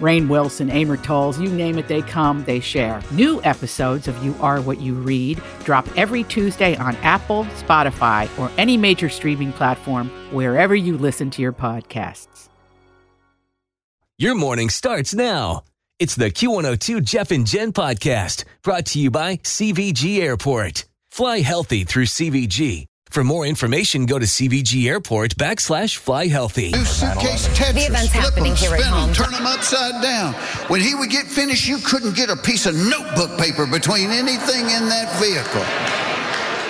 Rainn Wilson, Amor Towles, you name it, they come, they share. New episodes of You Are What You Read drop every Tuesday on Apple, Spotify, or any major streaming platform wherever you listen to your podcasts. Your morning starts now. It's the Q102 Jeff and Jen podcast brought to you by CVG Airport. Fly healthy through CVG. For more information, go to CVG Airport backslash fly healthy. Do suitcase Tetris. The event's flip happening 'em, here at spin 'em, home. Turn them upside down. When he would get finished, you couldn't get a piece of notebook paper between anything in that vehicle.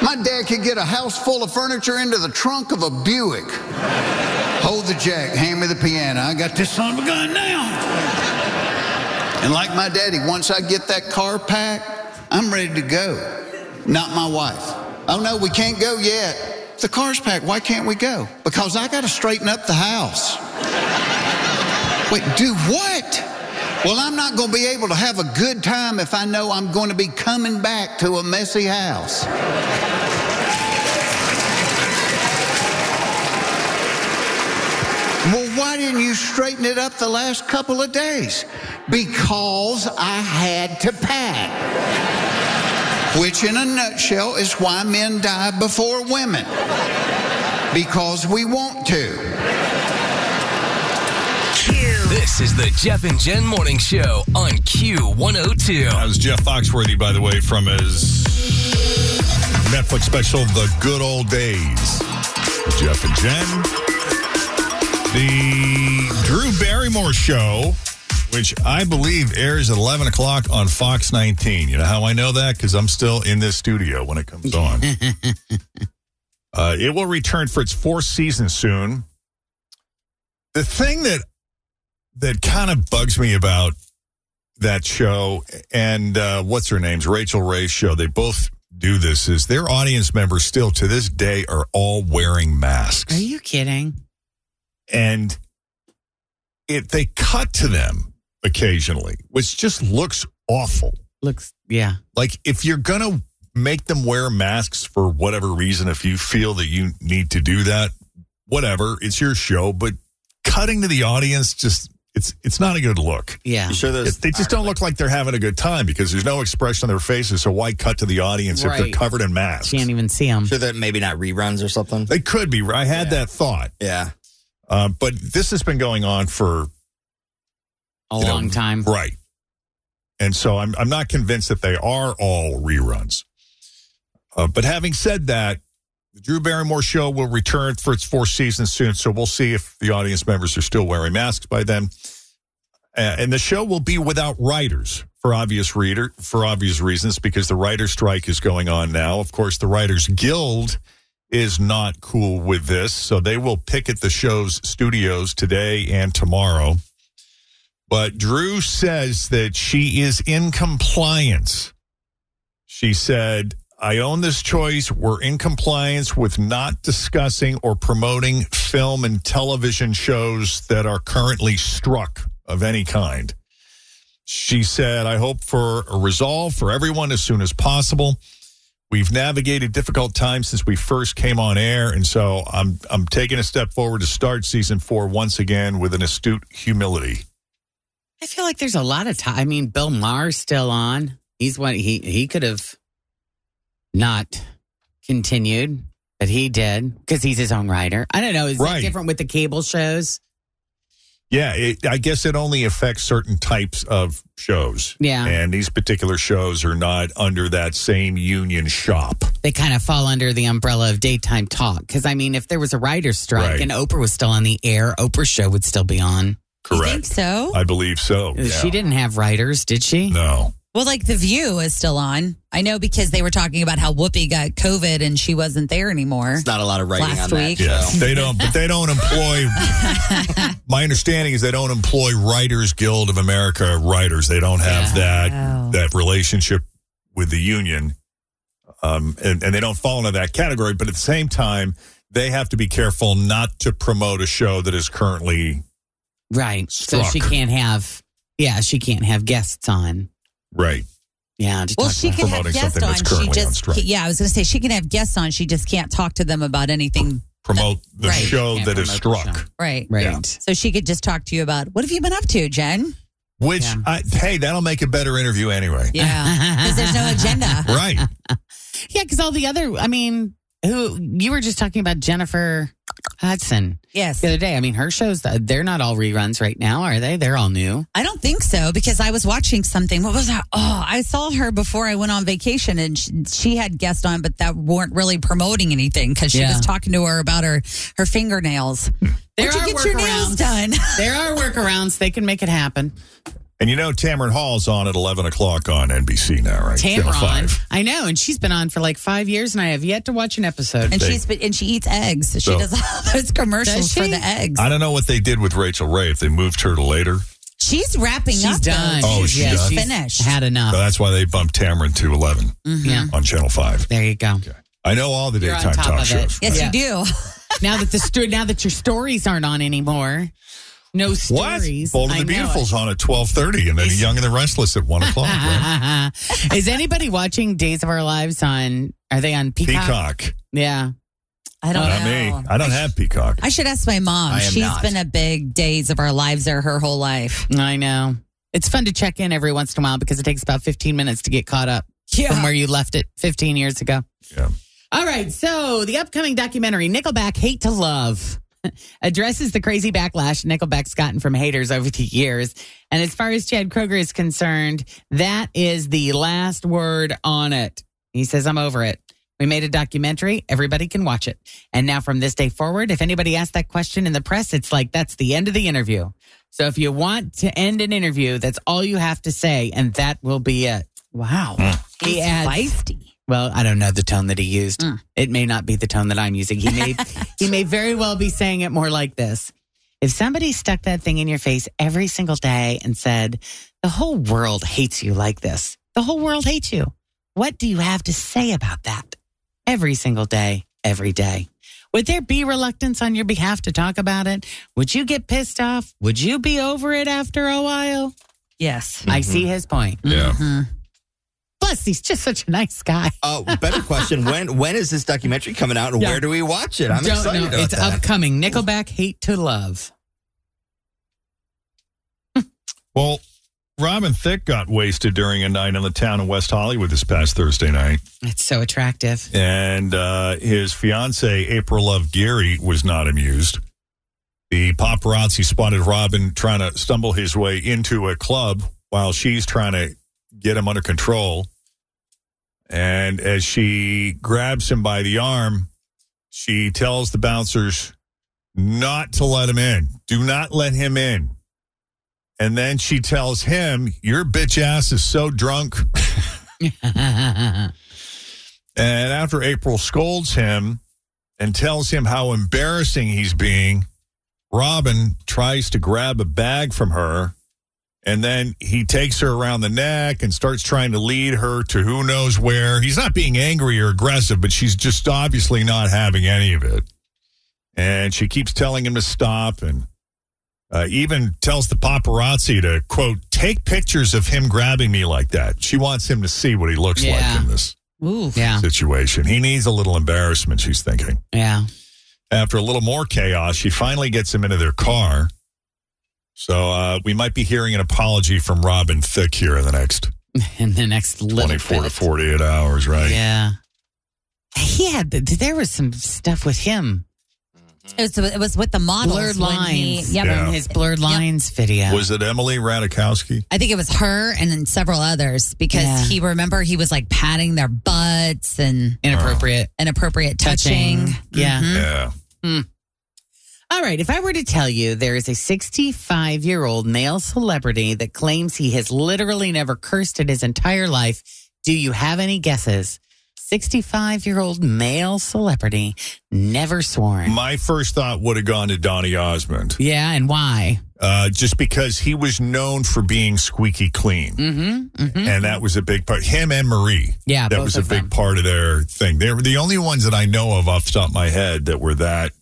My dad could get a house full of furniture into the trunk of a Buick. Hold the jack, hand me the piano. I got this son of a gun now. And like my daddy, once I get that car packed, I'm ready to go. Not my wife. Oh no, we can't go yet. The car's packed. Why can't we go? Because I got to straighten up the house. Wait, do what? Well, I'm not going to be able to have a good time if I know I'm going to be coming back to a messy house. Well, why didn't you straighten it up the last couple of days? Because I had to pack. Which, in a nutshell, is why men die before women. Because we want to. This is the Jeff and Jen morning show on Q102. That was Jeff Foxworthy, by the way, from his Netflix special, The Good Old Days. Jeff and Jen. The Drew Barrymore show, which I believe airs at 11 o'clock on Fox 19. You know how I know that? Because I'm still in this studio when it comes on. uh, it will return for its fourth season soon. The thing that that kind of bugs me about that show and uh, what's her name's Rachael Ray's show. They both do this. Is their audience members still to this day are all wearing masks, Are you kidding? and it they cut to them occasionally, which just looks awful. Looks, yeah. Like if you're gonna make them wear masks for whatever reason, if you feel that you need to do that, whatever, it's your show. But cutting to the audience just it's it's not a good look. Yeah. You sure those It- they just don't look like they're having a good time because there's no expression on their faces. So why cut to the audience if they're covered in masks? You can't even see them. sure that maybe not reruns or something? They could be. I had Yeah. that thought, Yeah. uh, but this has been going on for A you know, long time. right? And so I'm I'm not convinced that they are all reruns. Uh, but having said that, the Drew Barrymore show will return for its fourth season soon. So we'll see if the audience members are still wearing masks by then. Uh, and the show will be without writers for obvious reader for obvious reasons because the writer strike is going on now. Of course, the Writers Guild is not cool with this, so they will picket the show's studios today and tomorrow. But Drew says that she is in compliance. She said, I own this choice. We're in compliance with not discussing or promoting film and television shows that are currently struck of any kind. She said, I hope for a resolve for everyone as soon as possible. We've navigated difficult times since we first came on air, and so I'm I'm taking a step forward to start season four once again with an astute humility. I feel like there's a lot of time. I mean, Bill Maher's still on. He's what he he could have not continued, but he did because he's his own writer. I don't know. Is Right. it different with the cable shows? Yeah, it, I guess it only affects certain types of shows. Yeah. And these particular shows are not under that same union shop. They kind of fall under the umbrella of daytime talk. Because I mean, if there was a writer's strike Right. and Oprah was still on the air, Oprah's show would still be on. You Correct. think so? I believe so. yeah. She didn't have writers, did she? No. well, like The View is still on. I know because they were talking about how Whoopi got COVID and she wasn't there anymore. It's not a lot of writing Last on week. that Yeah, show. they don't. But they don't employ. my understanding is they don't employ Writers Guild of America writers. They don't have that Oh. that relationship with the union, um, and, and they don't fall into that category. But at the same time, they have to be careful not to promote a show that is currently Right. So she can't have, yeah, she can't have guests on. right. Yeah. To Well, talk she about- can have guests on. She currently on just, yeah, I was going to say she can have guests on. She just can't talk to them about anything. Promote the Right. show that is struck. Right. Right. Yeah. So she could just talk to you about what have you been up to, Jen? Which, Yeah. I, hey, that'll make a better interview anyway. Yeah, because there's no agenda. Right. Yeah, because all the other, I mean, who you were just talking about Jennifer Hudson Yes. the other day. I mean, her shows, uh, they're not all reruns right now, are they? They're all new. I don't think so because I was watching something. What was that? Oh, I saw her before I went on vacation and she, she had guests on, but that weren't really promoting anything because she Yeah. was talking to her about her her fingernails. There Where'd you get your nails done? There are workarounds. They can make it happen. And you know, Tamron Hall's on at 11 o'clock on NBC now, right? Channel Tamron. 5. I know. And she's been on for like five years, and I have yet to watch an episode. And They- she's been- and she eats eggs. So she So- does all those commercials for the eggs. I don't know what they did with Rachael Ray, if they moved her to later. She's wrapping she's up. though. done. Oh, she's yeah, done? she's Finished. Had enough. So that's why they bumped Tamron to 11 mm-hmm. yeah. on Channel 5. There you go. I know all the You're on daytime top talk of it. shows. Yes, Yeah. you do. Now that the sto- now that your stories aren't on anymore, no What? stories. Bold and the know Beautiful's on at 12.30 and then Young and the Restless at 1 o'clock. right? it. Is anybody watching Days of Our Lives on? Are they on Peacock? Peacock. Yeah. I don't Not know. me. I don't have Peacock. I should ask my mom. I am She's not. been a big days of our lives there her whole life. I know. It's fun to check in every once in a while because it takes about 15 minutes to get caught up Yeah. from where you left it 15 years ago. Yeah. All right. So the upcoming documentary, Nickelback Hate to Love, addresses the crazy backlash Nickelback's gotten from haters over the years. And as far as Chad Kroeger is concerned, that is the last word on it. He says, I'm over it. We made a documentary. Everybody can watch it. And now from this day forward, if anybody asks that question in the press, it's like that's the end of the interview. So if you want to end an interview, that's all you have to say, and that will be it. Wow. Mm. He He's adds- feisty. Well, I don't know the tone that he used. Mm. It may not be the tone that I'm using. He may he may very well be saying it more like this. If somebody stuck that thing in your face every single day and said, "The whole world hates you like this. The whole world hates you." What do you have to say about that? Every single day, every day. Would there be reluctance on your behalf to talk about it? Would you get pissed off? Would you be over it after a while? Yes. I see his point. Yeah. Mhm. Plus, he's just such a nice guy. Uh, better question: When when is this documentary coming out, and Yeah. where do we watch it? I'm Don't excited know. about It's that. upcoming. Nickelback Hate to Love. Well, Robin Thicke got wasted during a night in the town of West Hollywood this past Thursday night. It's so attractive. and uh, his fiancee April Love Geary was not amused. The paparazzi spotted Robin trying to stumble his way into a club while she's trying to get him under control. And as she grabs him by the arm, she tells the bouncers not to let him in. Do not let him in. And then she tells him, Your bitch ass is so drunk. And after April scolds him and tells him how embarrassing he's being, Robin tries to grab a bag from her. And then he takes her around the neck and starts trying to lead her to who knows where. He's not being angry or aggressive, but she's just obviously not having any of it. And she keeps telling him to stop and uh, even tells the paparazzi to, quote, take pictures of him grabbing me like that. She wants him to see what he looks Yeah. like in this Ooh. yeah. situation. He needs a little embarrassment, she's thinking. Yeah. After a little more chaos, she finally gets him into their car. So uh, we might be hearing an apology from Robin Thicke here in the next In the next little 24 to 48 hours, right? Yeah. He had, there was some stuff with him. It was, it was with the models. Blurred when he- lines. yep. Yeah. From his Blurred Lines video. Was it Emily Ratajkowski? I think it was her and then several others because Yeah. he remember he was like patting their butts and Inappropriate inappropriate touching. touching. Yeah. Mhm. Yeah. All right. If I were to tell you there is a 65 year old male celebrity that claims he has literally never cursed in his entire life, do you have any guesses? 65 year old male celebrity, never sworn. My first thought would have gone to Donny Osmond, yeah, and why? uh, just because he was known for being squeaky clean. Mm-hmm. mm-hmm. And that was a big part. Him and Marie. Yeah, That was a big them. part of their thing. They were the only ones that I know of off the top of my head that were that.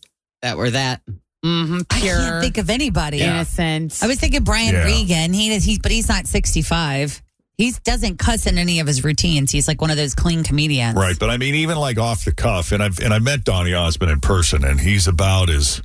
That were that mm-hmm, I can't think of anybody. innocent. I was thinking Brian Yeah. Regan. He is, he, but he's not 65. He doesn't cuss in any of his routines. He's like one of those clean comedians. Right. But I mean, even like off the cuff, and I've and I met Donny Osmond in person, and he's about as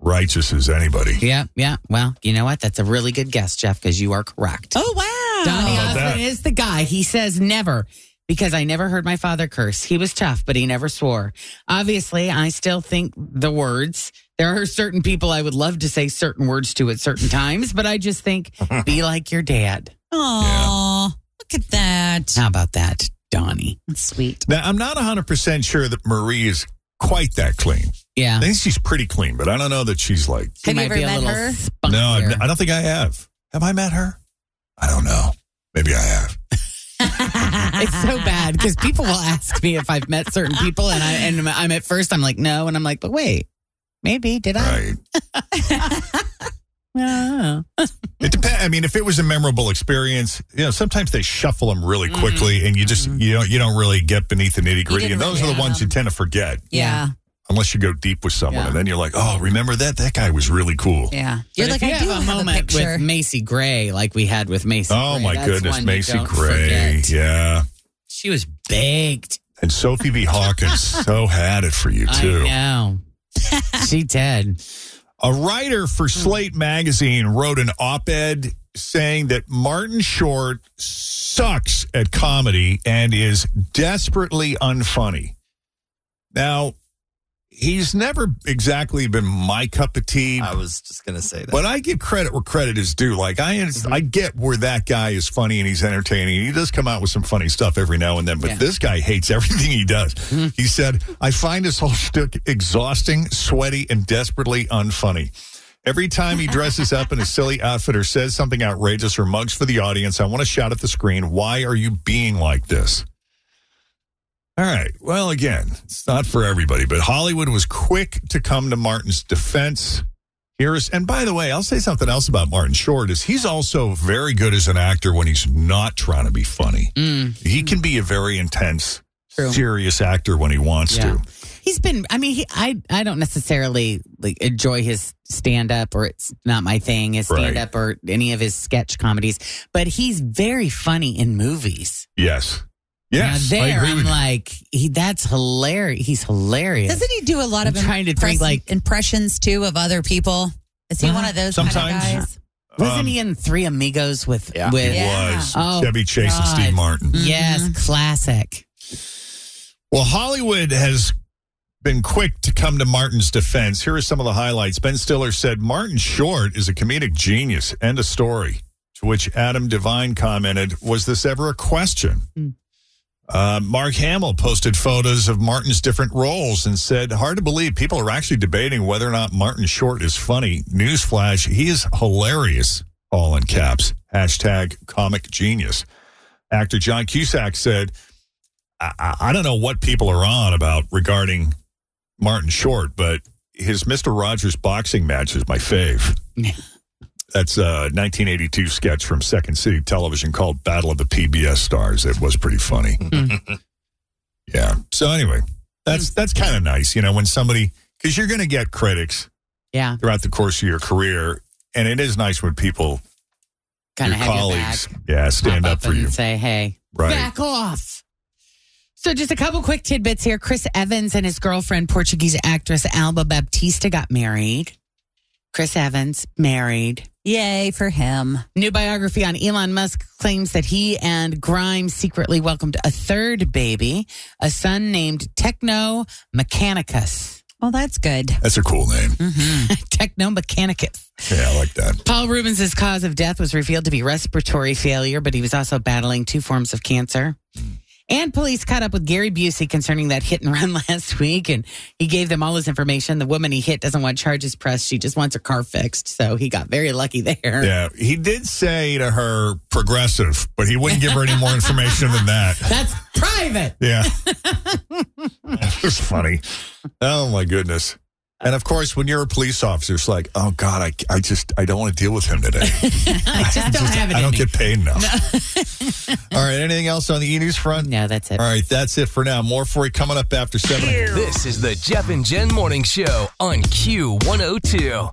righteous as anybody. yeah, yeah. Well, you know what? That's a really good guess, Jeff, because you are correct. Oh wow. Donny Osmond that? is the guy. He says never because I never heard my father curse. He was tough, but he never swore. Obviously, I still think the words. There are certain people I would love to say certain words to at certain times, but I just think be like your dad. Oh, look at that. How about that, Donny? That's sweet. Now, I'm not 100% sure that Marie is quite that clean. Yeah. I think she's pretty clean, but I don't know that she's like. She Have you might ever be a met her? spunkier. No, I've, I don't think I have. Have I met her? I don't know. Maybe I have. It's so bad because people will ask me if I've met certain people, and I and I'm at first I'm like no, and I'm like, but wait, maybe did I? Right. No. It depends. I mean, if it was a memorable experience, you know, sometimes they shuffle them really mm-hmm. quickly, and you just mm-hmm. you don't you don't really get beneath the nitty gritty, and those are the ones you um, tend to forget Yeah. Unless you go deep with someone, Yeah. and then you're like, oh, remember that? That guy was really cool. Yeah. You're You're like, if you I do have a have a moment picture. with Macy Gray, like we had with Macy. Oh Gray, my that's goodness, Macy Gray, forget. yeah, She was baked. and Sophie B. Hawkins so had it for you too. I know. she did. A writer for Slate magazine wrote an op ed saying that Martin Short sucks at comedy and is desperately unfunny. Now, he's never exactly been my cup of tea, I was just gonna say that. but I give credit where credit is due. Like I, mm-hmm. I get where that guy is funny and he's entertaining. He does come out with some funny stuff every now and then, but Yeah. this guy hates everything he does. Mm-hmm. He said, "I find his whole shtick exhausting, sweaty, and desperately unfunny." Every time he dresses up in a silly outfit or says something outrageous or mugs for the audience, I want to shout at the screen, "Why are you being like this?" All right. Well, again, it's not for everybody, but Hollywood was quick to come to Martin's defense. Here is, and by the way, I'll say something else about Martin Short is he's also very good as an actor when he's not trying to be funny. Mm. He can be a very intense, True. serious actor when he wants Yeah. to. He's been. I mean, he, I I don't necessarily like enjoy his stand up, or it's not my thing. His stand up or any of his sketch comedies, but he's very funny in movies. Yes. Yes. now I there, agree I'm with like, he that's hilarious. He's hilarious. Doesn't he do a lot I'm of trying to think, like- impressions too of other people? Is he Uh-huh. one of those kind Sometimes. of guys? Wasn't Um, he in Three Amigos with Yeah. with? It Yeah. was Oh, Chevy Chase and Steve God. Martin. Yes, classic. Well, Hollywood has been quick to come to Martin's defense. Here are some of the highlights. Ben Stiller said Martin Short is a comedic genius. and a story. To which Adam Devine commented, Was this ever a question? Uh, Mark Hamill posted photos of Martin's different roles and said, Hard to believe people are actually debating whether or not Martin Short is funny. Newsflash, he is hilarious. All in caps. Hashtag comic genius. Actor John Cusack said, I, I I don't know what people are on about regarding Martin Short, but his Mr. Rogers boxing match is my fave. That's a 1982 sketch from Second City Television called Battle of the PBS Stars. It was pretty funny. Mm-hmm. yeah. So anyway, that's mm. that's kind of nice, you know, when somebody because you're going to get critics Yeah, throughout the course of your career, and it is nice when people, kind of colleagues, your back. yeah, stand pop up for and you. Say, hey, Right. back off. So, just a couple quick tidbits here. Chris Evans and his girlfriend, Portuguese actress Alba Baptista, got married. Chris Evans married. Yay for him. New biography on Elon Musk claims that he and Grimes secretly welcomed a third baby, a son named Techno Mechanicus. Well, that's good. That's a cool name. Mm-hmm. Techno Mechanicus. Yeah, I like that. Paul Reubens' cause of death was revealed to be respiratory failure, but he was also battling two forms of cancer. Hmm. And police caught up with Gary Busey concerning that hit and run last week, and he gave them all his information. The woman he hit doesn't want charges pressed; she just wants her car fixed. So he got very lucky there. Yeah, he did say to her progressive, but he wouldn't give her any more information than that. That's private. Yeah. it was funny. Oh my goodness. And of course, when you're a police officer, it's like, oh God, I, I just, I don't want to deal with him today. I just don't have it. I don't me. get paid enough. All right. Anything else on the e news front? No, that's it. All right. That's it for now. More for you coming up after seven. This is the Jeff and Jen Morning Show on Q102.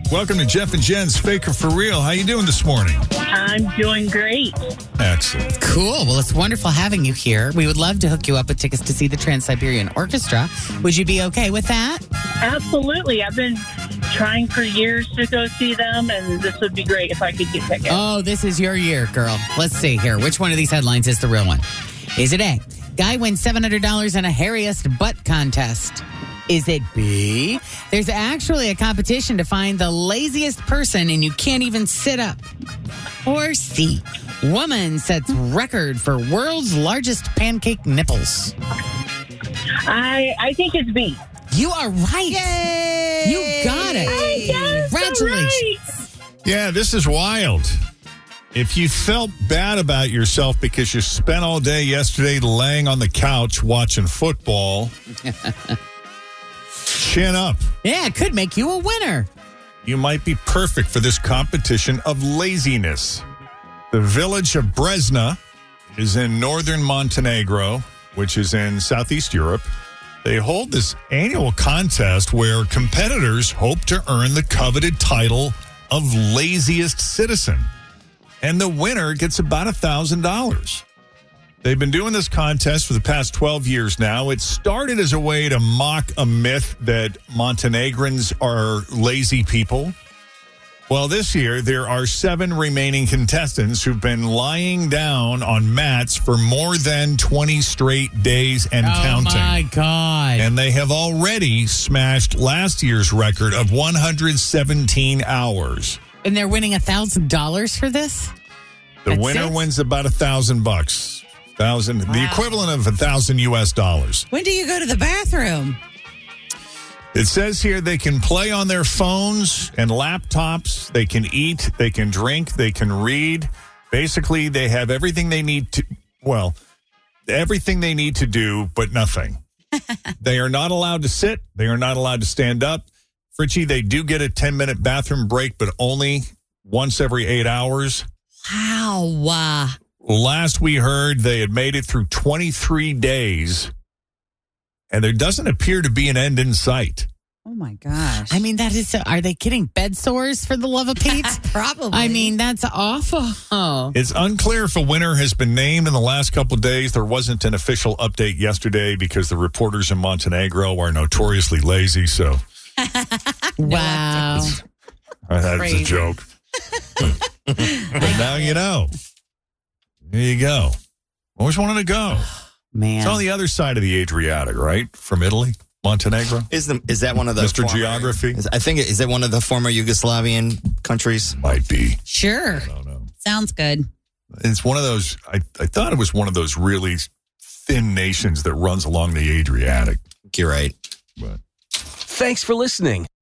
welcome to Jeff and Jen's Fake or For Real. How you doing this morning? I'm doing great. Excellent. Cool. Well, it's wonderful having you here. We would love to hook you up with tickets to see the Trans Siberian Orchestra. Would you be okay with that? Absolutely. I've been trying for years to go see them, and this would be great if I could get tickets. Oh, this is your year, girl. Let's see here. Which one of these headlines is the real one? Is it A? Guy wins $700 in a hairiest butt contest. Is it B? There's actually a competition to find the laziest person and you can't even sit up. Or C? Woman sets record for world's largest pancake nipples. I I think it's B. You are right. You got it. Yes, Congratulations. Yeah, this is wild. If you felt bad about yourself because you spent all day yesterday laying on the couch watching football, chin up. Yeah, it could make you a winner. You might be perfect for this competition of laziness. The village of Brezna is in northern Montenegro, which is in southeast Europe. They hold this annual contest where competitors hope to earn the coveted title of laziest citizen. And the winner gets about a thousand dollars. They've been doing this contest for the past 12 years now. It started as a way to mock a myth that Montenegrins are lazy people. Well, this year, there are seven remaining contestants who've been lying down on mats for more than 20 straight days and oh counting. Oh, my God. And they have already smashed last year's record of 117 hours. And they're winning a thousand dollars for this? The That's winner it? wins about a thousand bucks. Thousand, the equivalent of a thousand US dollars. When do you go to the bathroom? It says here they can play on their phones and laptops. They can eat, they can drink, they can read. Basically, they have everything they need to, well, everything they need to do, but nothing. they are not allowed to sit. They are not allowed to stand up. Fritchie, they do get a 10 minute bathroom break, but only once every eight hours. Wow. Last we heard, they had made it through 23 days, and there doesn't appear to be an end in sight. oh my gosh. I mean, that is so. Are they getting bed sores for the love of Pete? Probably. I mean, that's awful. Oh. It's unclear if a winner has been named in the last couple of days. There wasn't an official update yesterday because the reporters in Montenegro are notoriously lazy. So Wow. uh, that's a Crazy. joke. but now you know. There you go. Always wanted to go. Man. It's on the other side of the Adriatic, right? From Italy, Montenegro. Is the is that one of the Mr. former- Geography? is- I think is that one of the former Yugoslavian countries? Might be. sure. I don't know. Sounds good. It's one of those. I, I thought it was one of those really thin nations that runs along the Adriatic. You're right. But Thanks for listening